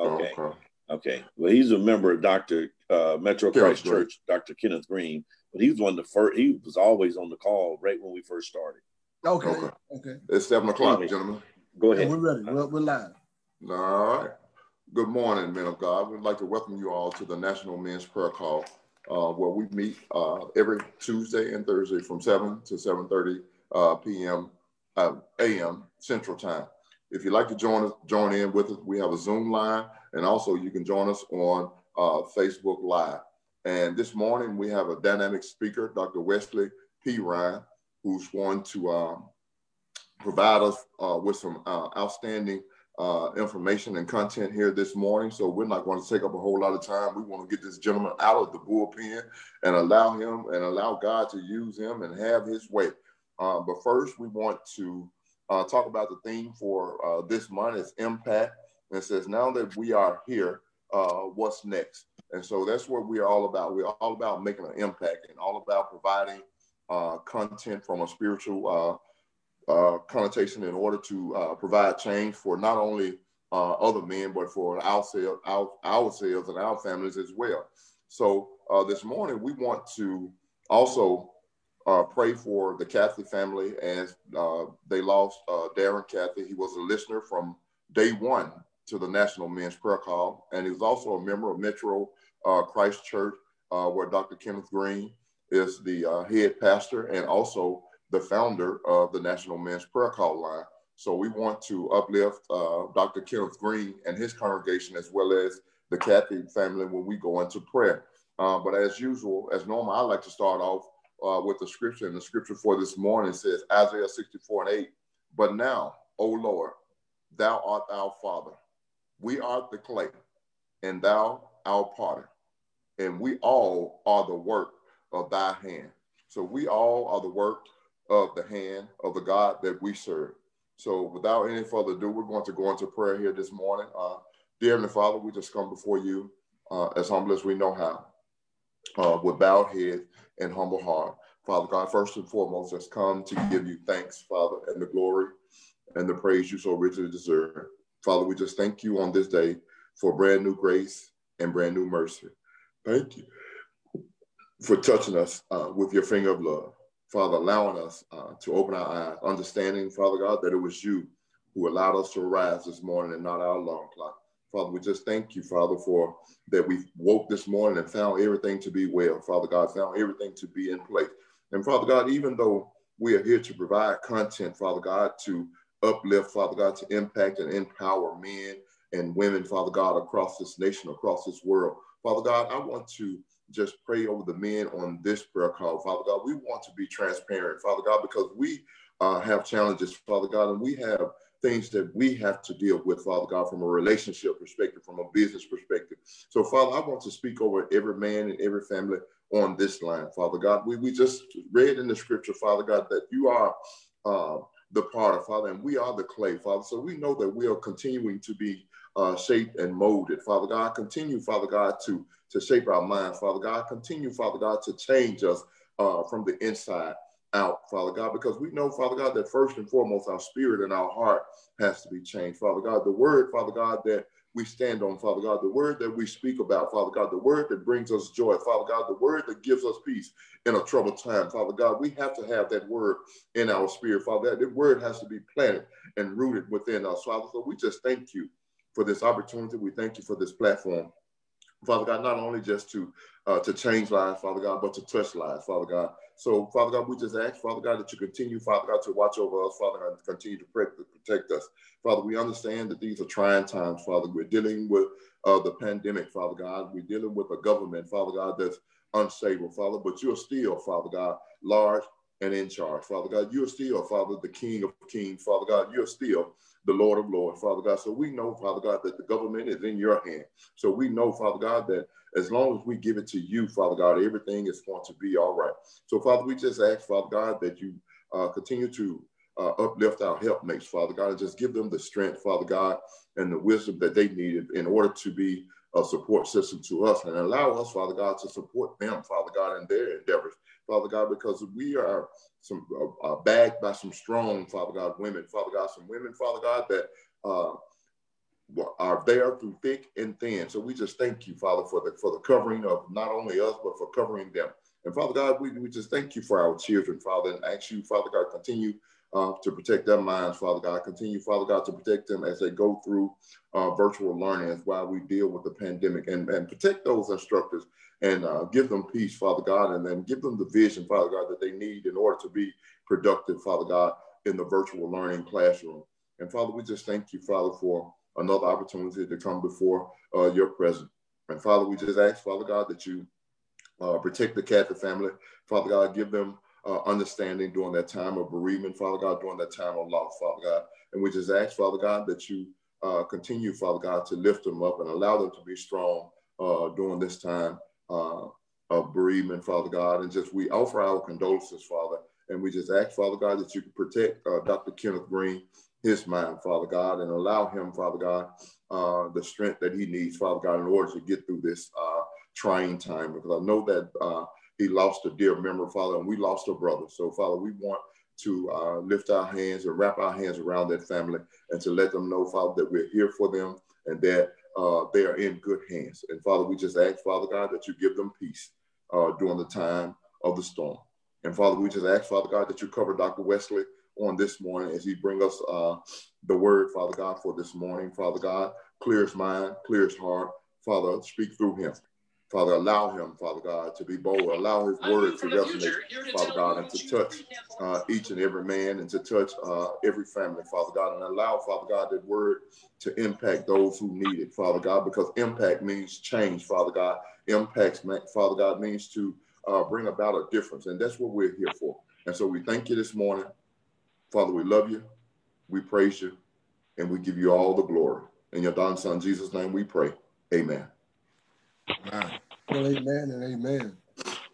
Okay. okay. Okay. Well, he's a member of Dr. Uh, Metro Christ Church, Dr. Kenneth Green, but he was one of the first. He was always on the call right when we first started. Okay. Okay. okay. It's seven o'clock, gentlemen. Go ahead. Yeah, we're ready. We're, we're live. All right. Good morning, men of God. We'd like to welcome you all to the National Men's Prayer Call, uh, where we meet uh, every Tuesday and Thursday from 7 to 7.30 uh, p.m. Uh, a.m. Central Time. If you'd like to join us, join in with us, we have a Zoom line, and also you can join us on uh, Facebook Live. And this morning we have a dynamic speaker, Dr. Wesley P. Ryan, who's going to um, provide us uh, with some uh, outstanding uh, information and content here this morning. So we're not going to take up a whole lot of time. We want to get this gentleman out of the bullpen and allow him and allow God to use him and have his way. Uh, but first, we want to uh, talk about the theme for uh, this month is impact. And it says, now that we are here, uh, what's next? And so that's what we're all about. We're all about making an impact and all about providing uh, content from a spiritual uh, uh, connotation in order to provide change for not only other men, but for ourselves, our, ourselves and our families as well. So this morning, we want to also uh, pray for the Cathy family as uh, they lost uh, Darren Cathy. He was a listener from day one to the National Men's Prayer Call, and he was also a member of Metro uh, Christ Church, uh, where Dr. Kenneth Green is the uh, head pastor and also the founder of the National Men's Prayer Call line. So we want to uplift Dr. Kenneth Green and his congregation as well as the Cathy family when we go into prayer. but as usual, as normal, I like to start off uh, with the scripture. And the scripture for this morning says, Isaiah 64 and 8, But now, O Lord, thou art our Father. We are the clay, and thou our potter. And we all are the work of thy hand. So we all are the work of the hand of the God that we serve. So without any further ado, we're going to go into prayer here this morning. Uh, dear Heavenly Father, we just come before you uh, as humble as we know how, uh, with bowed head and humble heart. Father God, first and foremost, has come to give you thanks, Father, and the glory and the praise you so richly deserve. Father, we just thank you on this day for brand new grace and brand new mercy. Thank you for touching us uh, with your finger of love. Father, allowing us uh, to open our eyes, understanding, Father God, that it was you who allowed us to arise this morning and not our alarm clock. Father, we just thank you, Father, for that we woke this morning and found everything to be well. Father God, found everything to be in place. And Father God, even though we are here to provide content, Father God, to uplift, Father God, to impact and empower men and women, Father God, across this nation, across this world. Father God, I want to just pray over the men on this prayer call. Father God, we want to be transparent, Father God, because we uh, have challenges, Father God, and we have things that we have to deal with, Father God, from a relationship perspective, from a business perspective. So, Father, I want to speak over every man and every family on this line, Father God. We, we just read in the scripture, Father God, that you are uh, the potter, Father, and we are the clay, Father. So we know that we are continuing to be uh, shaped and molded, Father God. Continue, Father God, to, to shape our minds, Father God. Continue, Father God, to change us uh, from the inside out, Father God, because we know, Father God, that first and foremost, our spirit and our heart has to be changed, Father God. The word, Father God, that we stand on, Father God, the word that we speak about, Father God, the word that brings us joy, Father God, the word that gives us peace in a troubled time, Father God. We have to have that word in our spirit, Father. That word has to be planted and rooted within us, Father. So we just thank you for this opportunity. We thank you for this platform. Father God, not only just to uh, to change lives, Father God, but to touch lives, Father God. So, Father God, we just ask, Father God, that you continue, Father God, to watch over us, Father God, continue to protect us. Father, we understand that these are trying times, Father. We're dealing with uh, the pandemic, Father God. We're dealing with a government, Father God, that's unstable, Father, but you're still, Father God, large and in charge, Father God. You're still, Father, the King of Kings, Father God. You're still the Lord of Lords, Father God. So we know, Father God, that the government is in your hand. So we know, Father God, that as long as we give it to you, Father God, everything is going to be all right. So, Father, we just ask, Father God, that you uh, continue to uh, uplift our helpmates, Father God, and just give them the strength, Father God, and the wisdom that they needed in order to be a support system to us and allow us, Father God, to support them, Father God, in their endeavors, Father God, because we are some uh, uh, backed by some strong, Father God, women, Father God, some women, Father God, that uh, are there through thick and thin. So we just thank you, Father, for the for the covering of not only us, but for covering them. And Father God, we, we just thank you for our children, Father, and ask you, Father God, continue uh, to protect their minds, Father God. Continue, Father God, to protect them as they go through uh, virtual learning as while we deal with the pandemic and, and protect those instructors and uh, give them peace, Father God, and then give them the vision, Father God, that they need in order to be productive, Father God, in the virtual learning classroom. And Father, we just thank you, Father, for another opportunity to come before uh, your presence. And Father, we just ask, Father God, that you uh, protect the Cathy family. Father God, give them uh, understanding during that time of bereavement, Father God, during that time of loss, Father God. And we just ask, Father God, that you uh, continue, Father God, to lift them up and allow them to be strong uh, during this time uh, of bereavement, Father God. And just we offer our condolences, Father. And we just ask, Father God, that you protect uh, Dr. Kenneth Green, his mind, Father God, and allow him, Father God, uh, the strength that he needs, Father God, in order to get through this trying time. Because I know that he lost a dear member, Father, and we lost a brother. So, Father, we want to uh, lift our hands and wrap our hands around that family and to let them know, Father, that we're here for them and that uh, they are in good hands. And Father, we just ask, Father God, that you give them peace uh, during the time of the storm. And Father, we just ask, Father God, that you cover Dr. Wesley on this morning as he bring us uh, the word, Father God, for this morning. Father God, clear his mind, clear his heart. Father, speak through him. Father, allow him, Father God, to be bold. Allow his word to resonate, Father God, and to touch uh, each and every man and to touch uh, every family, Father God, and allow, Father God, that word to impact those who need it, Father God, because impact means change, Father God. Impacts, Father God, means to uh, bring about a difference, and that's what we're here for. And so we thank you this morning. Father, we love you, we praise you, and we give you all the glory. In your darling son, Jesus' name we pray. Amen. Well, amen and amen.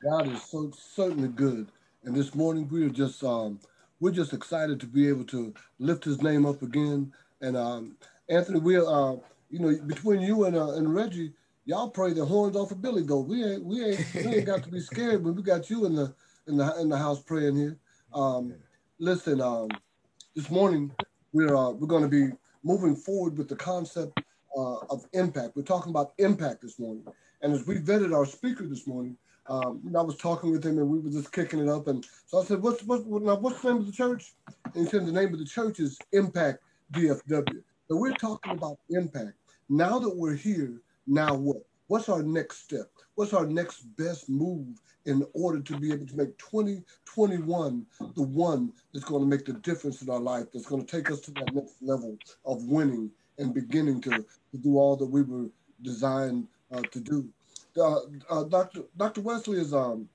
God is so certainly good. And this morning we are just um, we're just excited to be able to lift his name up again. And um, Anthony, we uh, you know, between you and uh, and Reggie, y'all pray the horns off of Billy Goat. We ain't we ain't we ain't got to be scared when we got you in the in the in the house praying here. Um, listen, um, this morning we're uh, we're going to be moving forward with the concept uh, of impact. We're talking about impact this morning. And as we vetted our speaker this morning, um, I was talking with him and we were just kicking it up. And so I said, what's, what's, now, what's the name of the church? And he said, the name of the church is Impact DFW. So we're talking about impact. Now that we're here, now what? What's our next step? What's our next best move in order to be able to make 2021 the one that's going to make the difference in our life, that's going to take us to that next level of winning and beginning to, to do all that we were designed uh, to do. Uh, uh, Dr. Dr. Wesley is um,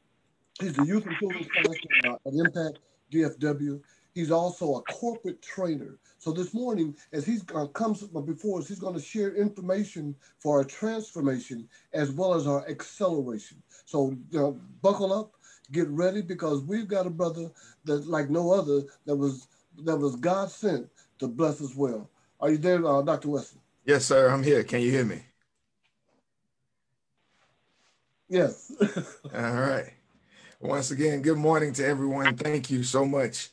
he's the youth and children's pastor at Impact DFW. He's also a corporate trainer. So this morning, as he uh, comes before us, he's going to share information for our transformation as well as our acceleration. So buckle up, get ready, because we've got a brother that, like no other, that was that was God sent to bless us well. Are you there, uh, Dr. Weston? Yes, sir. I'm here. Can you hear me? Yes. All right. Once again, good morning to everyone. Thank you so much,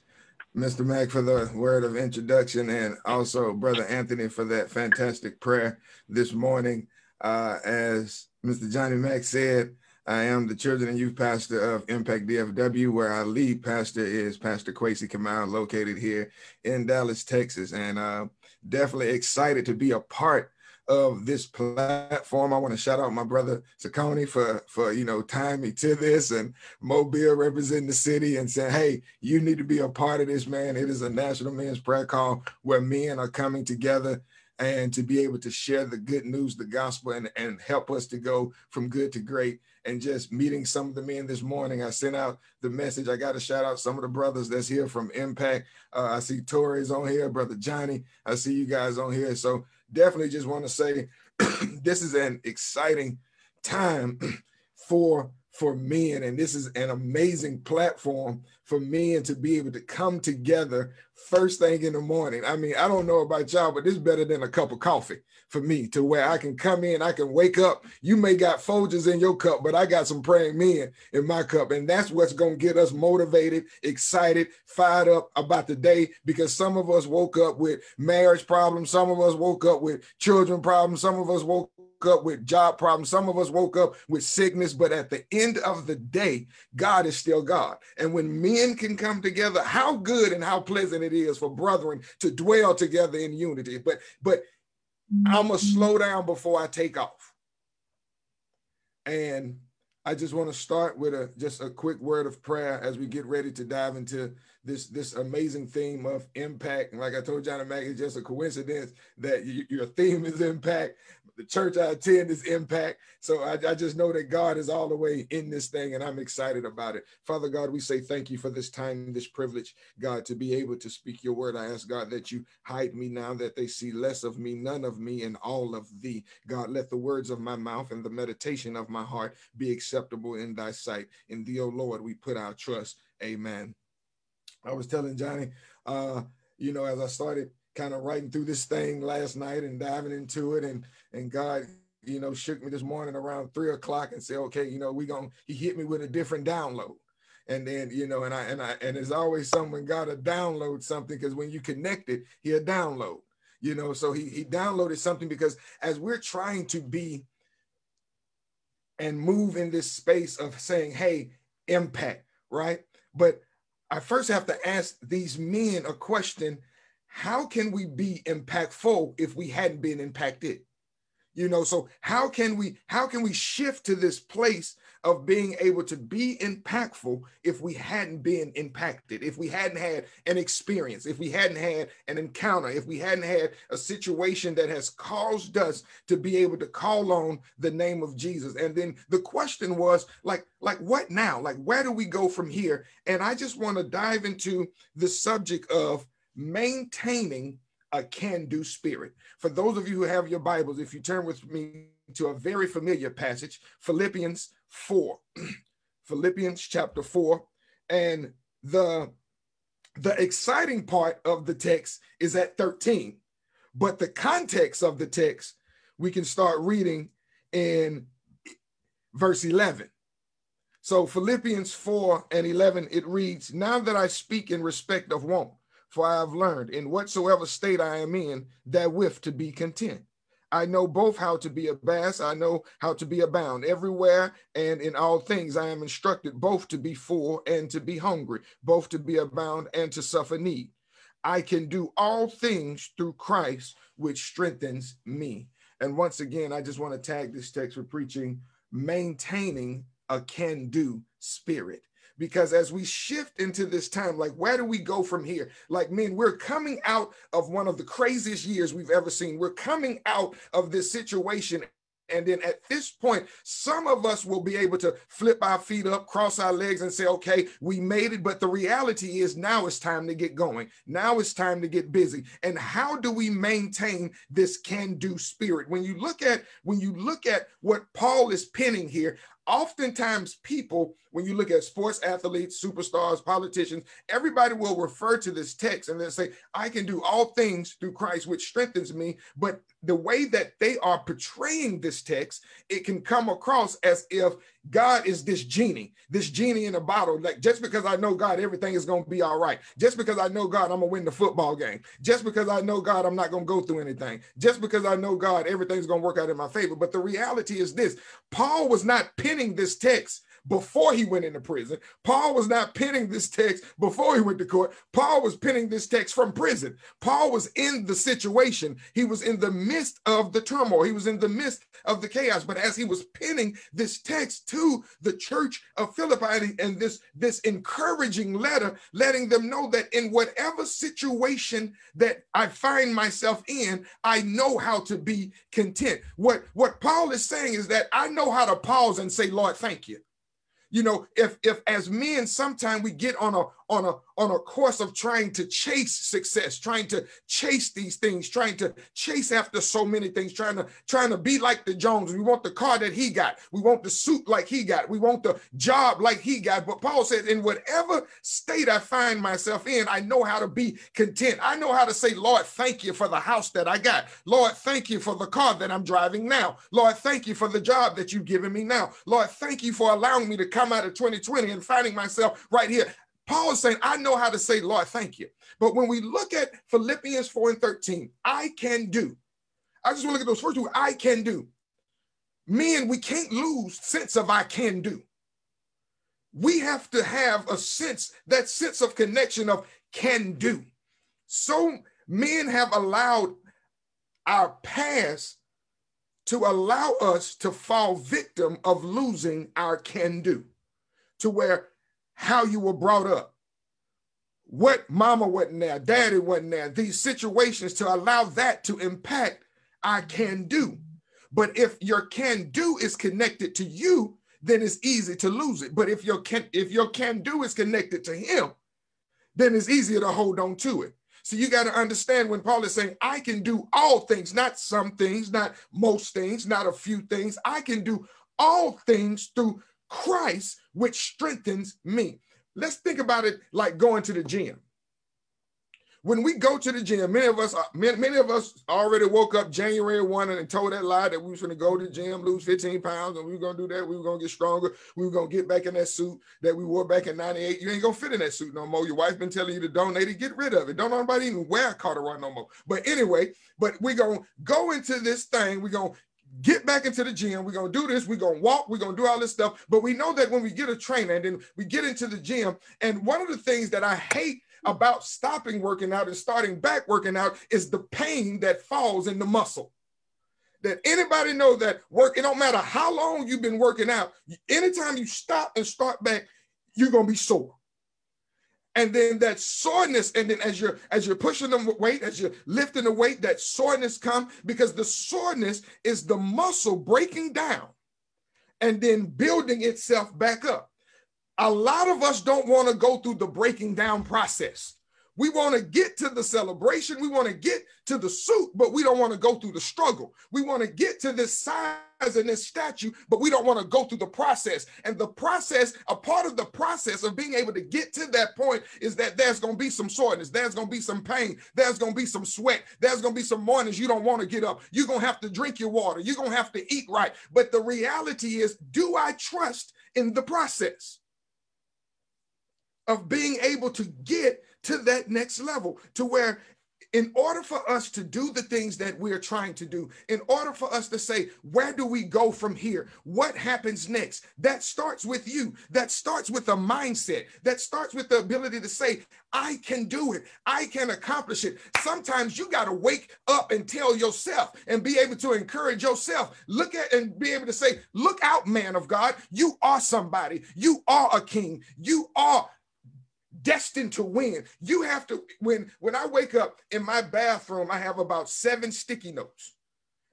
Mr. Mack, for the word of introduction, and also Brother Anthony for that fantastic prayer this morning. Uh, as Mr. Johnny Mack said, I am the children and youth pastor of Impact DFW, where our lead pastor is Pastor Quasi Kamal, located here in Dallas, Texas. And uh, definitely excited to be a part of this platform. I want to shout out my brother Saccone for for you know tying me to this and Mobile representing the city and saying, hey, you need to be a part of this, man. It is a national men's prayer call where men are coming together and to be able to share the good news, the gospel, and, and help us to go from good to great. And just meeting some of the men this morning, I sent out the message. I got to shout out some of the brothers that's here from Impact. Uh, I see Tori's on here, brother Johnny. I see you guys on here. So definitely just want to say this is an exciting time for for men. And this is an amazing platform for men to be able to come together first thing in the morning. I mean, I don't know about y'all, but this is better than a cup of coffee for me to where I can come in, I can wake up. You may got Folgers in your cup, but I got some praying men in my cup. And that's what's going to get us motivated, excited, fired up about the day because some of us woke up with marriage problems. Some of us woke up with children problems. Some of us woke up with job problems. Some of us woke up with sickness, but at the end of the day, God is still God. And when men can come together, how good and how pleasant it is for brethren to dwell together in unity. But but I'm gonna mm-hmm. slow down before I take off. And I just want to start with a just a quick word of prayer as we get ready to dive into this this amazing theme of impact. And like I told Johnny Mack, it's just a coincidence that you, your theme is impact the church I attend is impact. So I, I, just know that God is all the way in this thing and I'm excited about it. Father God, we say thank you for this time, this privilege, God, to be able to speak your word. I ask God that you hide me now, that they see less of me, none of me, and all of thee. God, let the words of my mouth and the meditation of my heart be acceptable in thy sight. In thee, O Lord, we put our trust. Amen. I was telling Johnny, uh, you know, as I started kind of writing through this thing last night and diving into it. And and God you know shook me this morning around three o'clock and said okay you know we gonna he hit me with a different download. And then you know and I and I and there's always someone got to download something because when you connect it he'll download you know. So he he downloaded something because as we're trying to be and move in this space of saying hey impact right? But I first have to ask these men a question how can we be impactful if we hadn't been impacted? You know, so how can we how can we shift to this place of being able to be impactful if we hadn't been impacted, if we hadn't had an experience, if we hadn't had an encounter, if we hadn't had a situation that has caused us to be able to call on the name of Jesus. And then the question was like, like what now? Like, where do we go from here? And I just want to dive into the subject of maintaining a can do spirit. For those of you who have your Bibles, if you turn with me to a very familiar passage, Philippians 4. Philippians chapter 4. And the, the exciting part of the text is at 13. But the context of the text, we can start reading in verse 11. So Philippians 4 and 11, it reads, Now that I speak in respect of want, for I have learned in whatsoever state I am in, therewith to be content. I know both how to be abased, I know how to be abound. Everywhere and in all things, I am instructed both to be full and to be hungry, both to be abound and to suffer need. I can do all things through Christ, which strengthens me. And once again, I just want to tag this text with preaching maintaining a can do spirit because as we shift into this time, like where do we go from here? Like, man, we're coming out of one of the craziest years we've ever seen. We're coming out of this situation and then at this point, some of us will be able to flip our feet up, cross our legs, and say, okay, we made it. But the reality is now it's time to get going. Now it's time to get busy. And how do we maintain this can-do spirit? When you look at when you look at what Paul is penning here, oftentimes people when you look at sports athletes superstars politicians everybody will refer to this text and they'll say i can do all things through christ which strengthens me. But the way that they are portraying this text it can come across as if God is this genie, this genie in a bottle. Like just because I know God, everything is going to be all right. Just because I know God, I'm going to win the football game. Just because I know God, I'm not going to go through anything. Just because I know God, everything's going to work out in my favor. But the reality is this Paul was not penning this text before he went into prison. Paul was not penning this text before he went to court. Paul was penning this text from prison. Paul was in the situation. He was in the midst of the turmoil. He was in the midst of the chaos. But as he was penning this text to the church of Philippi and this, this encouraging letter, letting them know that in whatever situation that I find myself in, I know how to be content. What, what Paul is saying is that I know how to pause and say, Lord, thank you you know if if as men sometimes we get on a on a on a course of trying to chase success, trying to chase these things, trying to chase after so many things, trying to trying to be like the Jones. We want the car that he got. We want the suit like he got. We want the job like he got. But Paul said, in whatever state I find myself in, I know how to be content. I know how to say, Lord, thank you for the house that I got. Lord, thank you for the car that I'm driving now. Lord, thank you for the job that you've given me now. Lord, thank you for allowing me to come out of 2020 and finding myself right here. Paul is saying, I know how to say, Lord, thank you. But when we look at Philippians 4 and 13, I can do. I just want to look at those first two. I can do. Men, we can't lose sense of I can do. We have to have a sense, that sense of connection of can do. So men have allowed our past to allow us to fall victim of losing our can do to where how you were brought up, what mama wasn't there, daddy wasn't there, these situations to allow that to impact I can do. But if your can do is connected to you, then it's easy to lose it. But if your can if your can do is connected to him, then it's easier to hold on to it. So you got to understand when Paul is saying, I can do all things, not some things, not most things, not a few things. I can do all things through Christ, which strengthens me. Let's think about it like going to the gym. When we go to the gym, many of us, many, many of us already woke up January 1 and told that lie that we was going to go to the gym, lose 15 pounds, and we were going to do that. We were going to get stronger. We were going to get back in that suit that we wore back in 98. You ain't going to fit in that suit no more. Your wife's been telling you to donate it. Get rid of it. Don't nobody even wear a corduroy no more. But anyway, but we're going to go into this thing. We're going to get back into the gym. We're gonna do this. We're gonna walk. We're gonna do all this stuff. But we know that when we get a trainer and then we get into the gym, and one of the things that I hate about stopping working out and starting back working out is the pain that falls in the muscle. That anybody know that work, it don't matter how long you've been working out, anytime you stop and start back, you're gonna be sore and then that soreness and then as you're as you're pushing the weight as you're lifting the weight that soreness come because the soreness is the muscle breaking down and then building itself back up. A lot of us don't want to go through the breaking down process we want to get to the celebration. We want to get to the suit, but we don't want to go through the struggle. We want to get to this size and this statue, but we don't want to go through the process. And the process, a part of the process of being able to get to that point is that there's going to be some soreness, there's going to be some pain, there's going to be some sweat, there's going to be some mornings you don't want to get up. You're going to have to drink your water, you're going to have to eat right. But the reality is, do I trust in the process? Of being able to get to that next level to where in order for us to do the things that we're trying to do, in order for us to say, where do we go from here? What happens next? That starts with you. That starts with a mindset. That starts with the ability to say, I can do it. I can accomplish it. Sometimes you got to wake up and tell yourself and be able to encourage yourself. Look at and be able to say, look out, man of God. You are somebody. You are a king. You are destined to win. You have to when when I wake up in my bathroom, I have about seven sticky notes.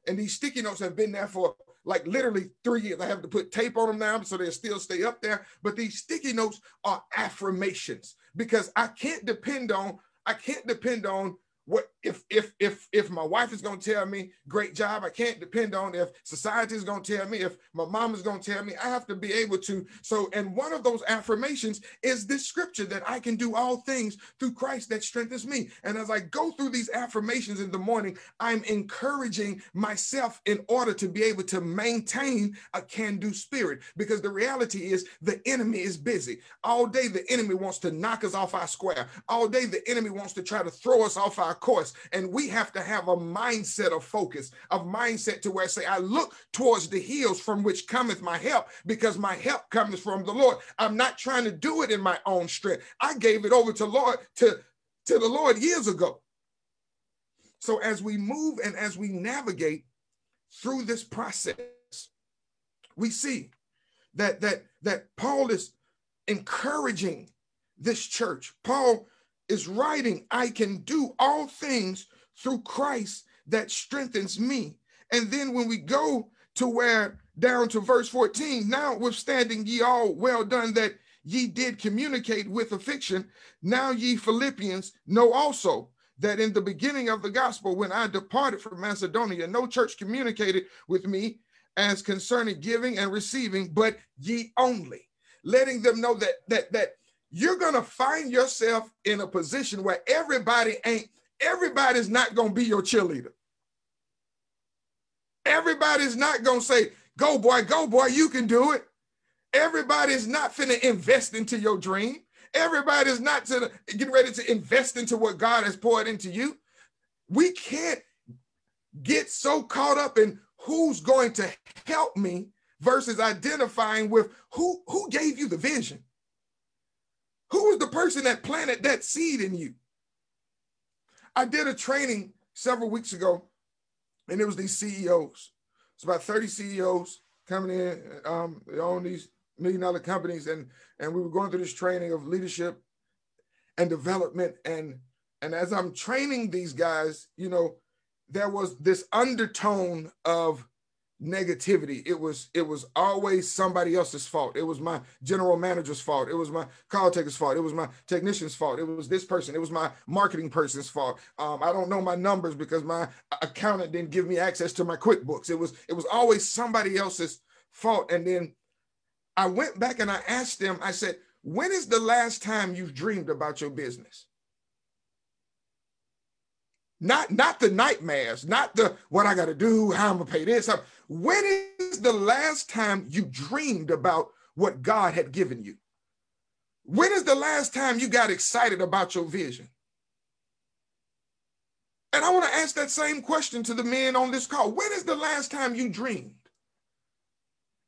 And these sticky notes have been there for like literally three years. I have to put tape on them now so they still stay up there. But these sticky notes are affirmations because I can't depend on I can't depend on what if if if if my wife is to tell me great job i can't depend on if society is to tell me if my mom is to tell me i have to be able to. So and one of those affirmations is this scripture that i can do all things through christ that strengthens me. And as i go through these affirmations in the morning i'm encouraging myself in order to be able to maintain a can-do spirit. Because the reality is the enemy is busy. All day the enemy wants to knock us off our square. All day the enemy wants to try to throw us off our course. And we have to have a mindset of focus, of mindset to where I say, I look towards the hills from which cometh my help, because my help comes from the Lord. I'm not trying to do it in my own strength. I gave it over to Lord to, to the Lord years ago. So as we move and as we navigate through this process, we see that that that Paul is encouraging this church. Paul is writing, I can do all things through Christ that strengthens me. And then when we go to where down to verse 14, now withstanding ye all well done that ye did communicate with affliction, now ye Philippians know also that in the beginning of the gospel, when I departed from Macedonia, no church communicated with me as concerning giving and receiving, but ye only, letting them know that that that you're gonna find yourself in a position where everybody ain't everybody's not gonna be your cheerleader. Everybody's not gonna say, "Go boy, go boy, you can do it." Everybody's not finna invest into your dream. Everybody's not to get ready to invest into what God has poured into you. We can't get so caught up in who's going to help me versus identifying with who who gave you the vision. Who was the person that planted that seed in you? I did a training several weeks ago, and it was these CEOs. It's about 30 CEOs coming in. Um, they own these million dollar companies and and we were going through this training of leadership and development and and as i'm training these guys you know there was this undertone of negativity. It was it was always somebody else's fault. It was my general manager's fault. It was my call taker's fault. It was my technician's fault. It was this person. It was my marketing person's fault. Um, i don't know my numbers because my accountant didn't give me access to my quickbooks. It was it was always somebody else's fault. And then I went back and I asked them, I said, when is the last time you've dreamed about your business? Not, not the nightmares, not the what I got to do, how I'm gonna pay this. When is the last time you dreamed about what God had given you? When is the last time you got excited about your vision? And I want to ask that same question to the men on this call. When is the last time you dreamed?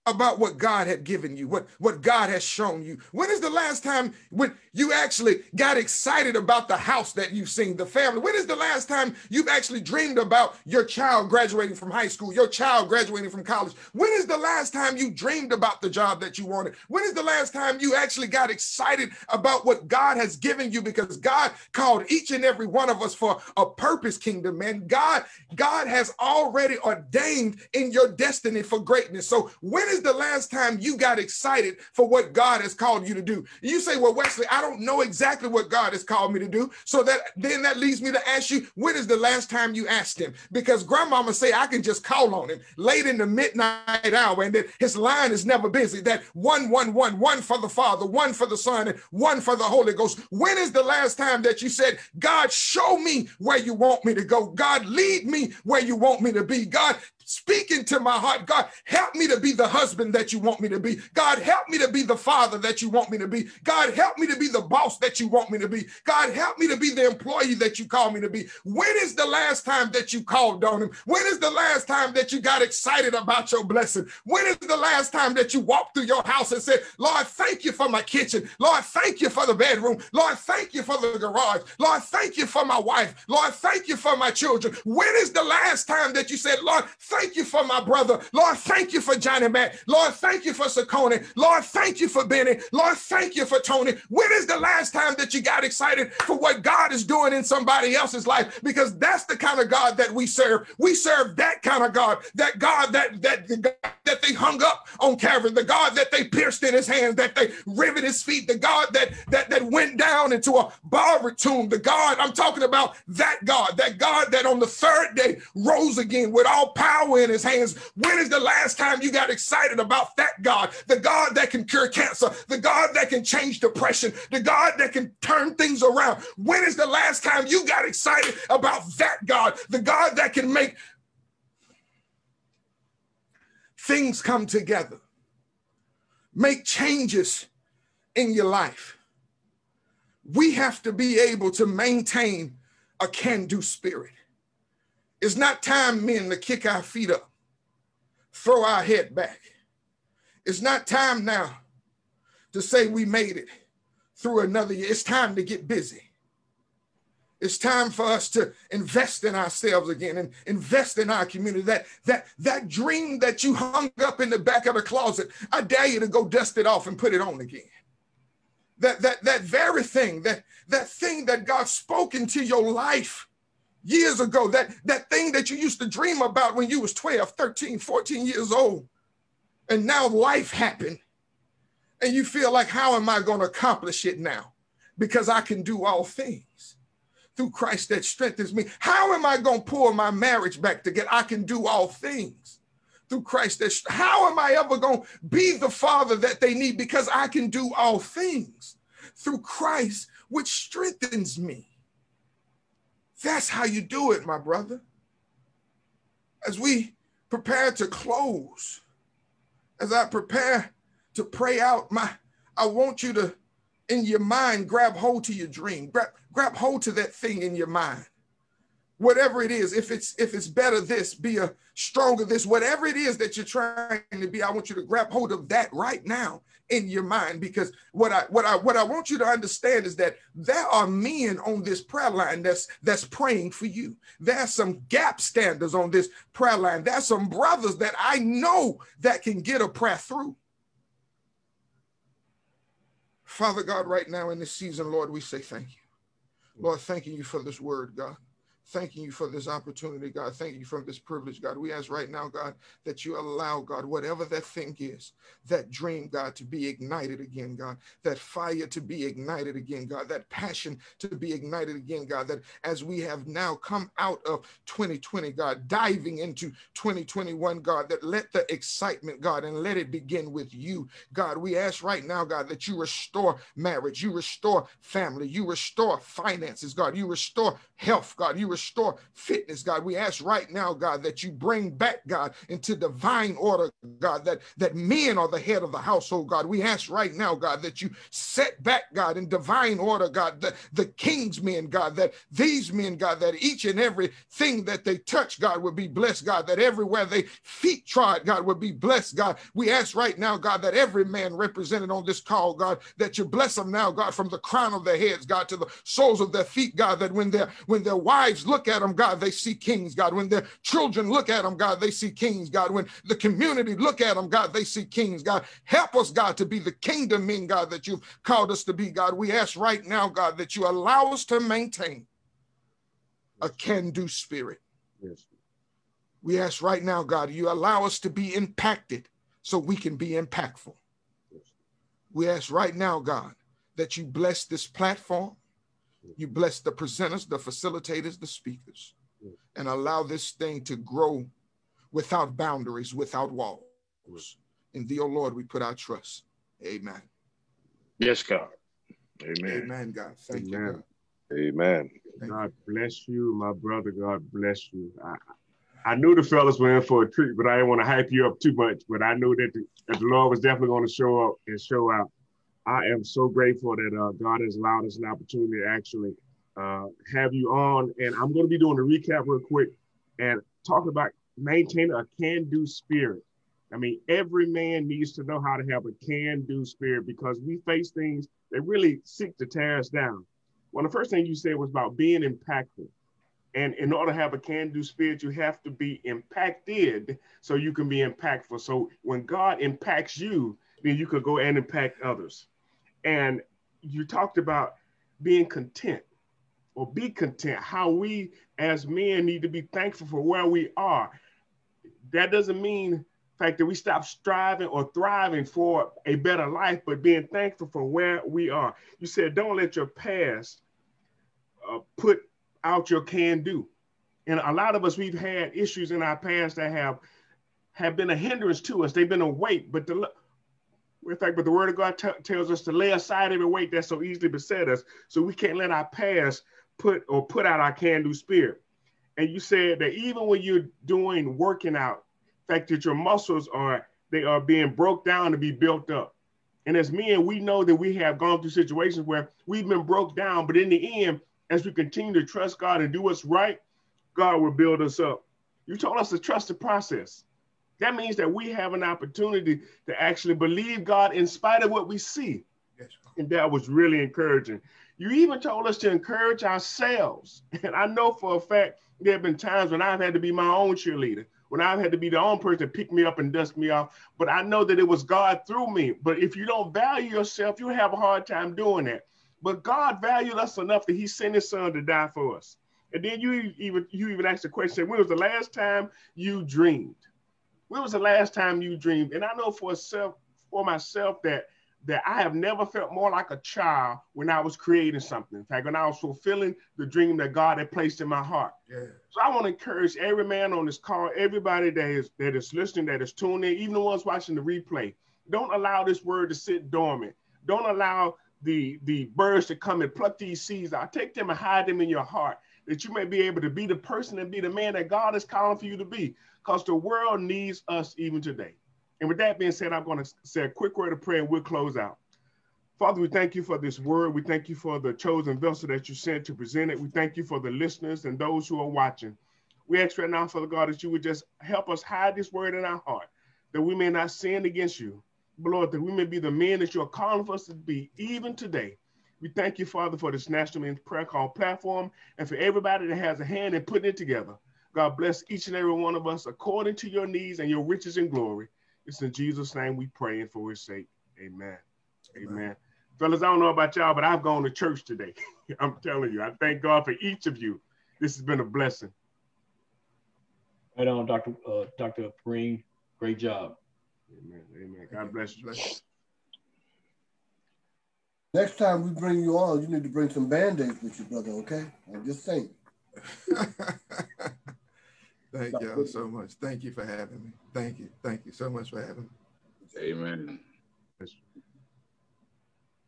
About what God had given you, what, what God has shown you. When is the last time when you actually got excited about the house that you've seen, the family? When is the last time you've actually dreamed about your child graduating from high school, your child graduating from college? When is the last time you dreamed about the job that you wanted? When is the last time you actually got excited about what God has given you? Because God called each and every one of us for a purpose kingdom, man. God, God has already ordained in your destiny for greatness. So when is is the last time you got excited for what God has called you to do? You say, Well, Wesley, I don't know exactly what God has called me to do. So that then that leads me to ask you, when is the last time you asked him? Because grandmama say I can just call on him late in the midnight hour, and that his line is never busy. That one, one, one, one for the Father, one for the Son, and one for the Holy Ghost. When is the last time that you said, God, show me where you want me to go? God, lead me where you want me to be. God, speak into my heart. God, help me to be the husband that you want me to be. God, help me to be the father that you want me to be. God, help me to be the boss that you want me to be. God, help me to be the employee that you call me to be. When is the last time that you called on him? When is the last time that you got excited about your blessing? When is the last time that you walked through your house and said, Lord, thank you for my kitchen. Lord, thank you for the bedroom. Lord, thank you for the garage. Lord, thank you for my wife. Lord, thank you for my children. When is the last time that you said, Lord, thank you for my brother. Lord, thank you for Johnny Mac. Lord, thank you for Sakoni. Lord, thank you for Benny. Lord, thank you for Tony. When is the last time that you got excited for what God is doing in somebody else's life? Because that's the kind of God that we serve. We serve that kind of God, that God that that the God that they hung up on Calvary, the God that they pierced in his hands, that they rivet his feet, the God that that that went down into a barber tomb, the God I'm talking about, that God, that God that on the third day rose again with all power in his hands. When is the last time you got excited about that God? The God that can cure cancer, the God that can change depression, the God that can turn things around. When is the last time you got excited about that God? The God that can make things come together, make changes in your life. We have to be able to maintain a can do spirit. It's not time, men, to kick our feet up, throw our head back. It's not time now to say we made it through another year. It's time to get busy. It's time for us to invest in ourselves again and invest in our community. That that that dream that you hung up in the back of the closet, I dare you to go dust it off and put it on again. That that that very thing, that that thing that God spoke into your life years ago, that, that thing that you used to dream about when you was 12, 13, 14 years old, and now life happened. and you feel like, how am I going to accomplish it now? Because I can do all things through Christ that strengthens me. How am I going to pull my marriage back together? I can do all things through Christ that how am I ever going to be the father that they need because I can do all things through Christ which strengthens me. That's how you do it, my brother. As we prepare to close, as I prepare to pray out my I want you to in your mind grab hold to your dream. Grab grab hold to that thing in your mind whatever it is if it's if it's better this be a stronger this whatever it is that you're trying to be i want you to grab hold of that right now in your mind because what i what i what i want you to understand is that there are men on this prayer line that's that's praying for you. There's some gap standers on this prayer line. There's some brothers that i know that can get a prayer through. Father god right now in this season lord we say thank you. Lord thanking you for this word god thanking you for this opportunity, God. Thank you for this privilege, God. We ask right now, God, that you allow, God, whatever that thing is, that dream, God, to be ignited again, God, that fire to be ignited again, God, that passion to be ignited again, God, that as we have now come out of 2020, God, diving into 2021, God, that let the excitement, God, and let it begin with you, God. We ask right now, God, that you restore marriage, you restore family, you restore finances, God, you restore health, God, you restore fitness, God. We ask right now, God, that you bring back, God, into divine order, God, that, that men are the head of the household, God. We ask right now, God, that you set back, God, in divine order, God, the, the king's men, God, that these men, God, that each and every thing that they touch, God, would be blessed, God, that everywhere they feet trod, God, would be blessed, God. We ask right now, God, that every man represented on this call, God, that you bless them now, God, from the crown of their heads, God, to the soles of their feet, God, that when their when their wives look at them, God, they see kings, God. When their children look at them, God, they see kings, God. When the community look at them, God, they see kings, God. Help us, God, to be the kingdom men, God, that you've called us to be, God. We ask right now, God, that you allow us to maintain a can-do spirit. Yes. We ask right now, God, you allow us to be impacted so we can be impactful. Yes. We ask right now, God, that you bless this platform you bless the presenters, the facilitators, the speakers, and allow this thing to grow without boundaries, without walls. In thee, O oh Lord, we put our trust. Amen. Yes, God. Amen. Amen, God. Thank Amen. you. God. Amen. God bless you, my brother. God bless you. I, I knew the fellas were in for a treat, but I didn't want to hype you up too much. But I knew that the, that the Lord was definitely going to show up and show out. I am so grateful that uh, God has allowed us an opportunity to actually uh, have you on. And I'm going to be doing a recap real quick and talking about maintaining a can-do spirit. I mean, every man needs to know how to have a can-do spirit because we face things that really seek to tear us down. Well, the first thing you said was about being impactful. And in order to have a can-do spirit, you have to be impacted so you can be impactful. So when God impacts you, then you could go and impact others. And you talked about being content or be content, how we as men need to be thankful for where we are. That doesn't mean fact that we stop striving or thriving for a better life, but being thankful for where we are. You said, don't let your past uh, put out your can do. And a lot of us, we've had issues in our past that have have been a hindrance to us. They've been a weight, but the, in fact, but the word of God t- tells us to lay aside every weight that so easily beset us, so we can't let our past put or put out our can-do spirit. And you said that even when you're doing working out, fact that your muscles are they are being broke down to be built up. And as men, we know that we have gone through situations where we've been broke down, but in the end, as we continue to trust God and do what's right, God will build us up. You told us to trust the process. That means that we have an opportunity to actually believe God in spite of what we see. Yes. And that was really encouraging. You even told us to encourage ourselves. And I know for a fact there have been times when I've had to be my own cheerleader, when I've had to be the own person to pick me up and dust me off. But I know that it was God through me. But if you don't value yourself, you have a hard time doing that. But God valued us enough that He sent His Son to die for us. And then you even you even asked the question, when was the last time you dreamed? When was the last time you dreamed? And I know for self, for myself that that I have never felt more like a child when I was creating something. In fact, when I was fulfilling the dream that God had placed in my heart. Yeah. So I want to encourage every man on this call, everybody that is that is listening, that is tuning in, even the ones watching the replay. Don't allow this word to sit dormant. Don't allow the the birds to come and pluck these seeds out. Take them and hide them in your heart that you may be able to be the person and be the man that God is calling for you to be. Because the world needs us even today. And with that being said, I'm going to say a quick word of prayer and we'll close out. Father, we thank you for this word. We thank you for the chosen vessel that you sent to present it. We thank you for the listeners and those who are watching. We ask right now, Father God, that you would just help us hide this word in our heart, that we may not sin against you. But Lord, that we may be the men that you are calling for us to be even today. We thank you, Father, for this National Men's Prayer Call platform and for everybody that has a hand in putting it together. God bless each and every one of us according to your needs and your riches and glory. It's in Jesus' name we pray and for his sake. Amen. Amen. Amen. Fellas, I don't know about y'all, but I've gone to church today. I'm telling you, I thank God for each of you. This has been a blessing. Right on, Dr. Uh, Dr. Green. Great job. Amen. Amen. God bless you. Next time we bring you on, you need to bring some band-aids with you, brother, okay? I'm just saying. Thank y'all so much. Thank you for having me. Thank you. Thank you so much for having me. Amen.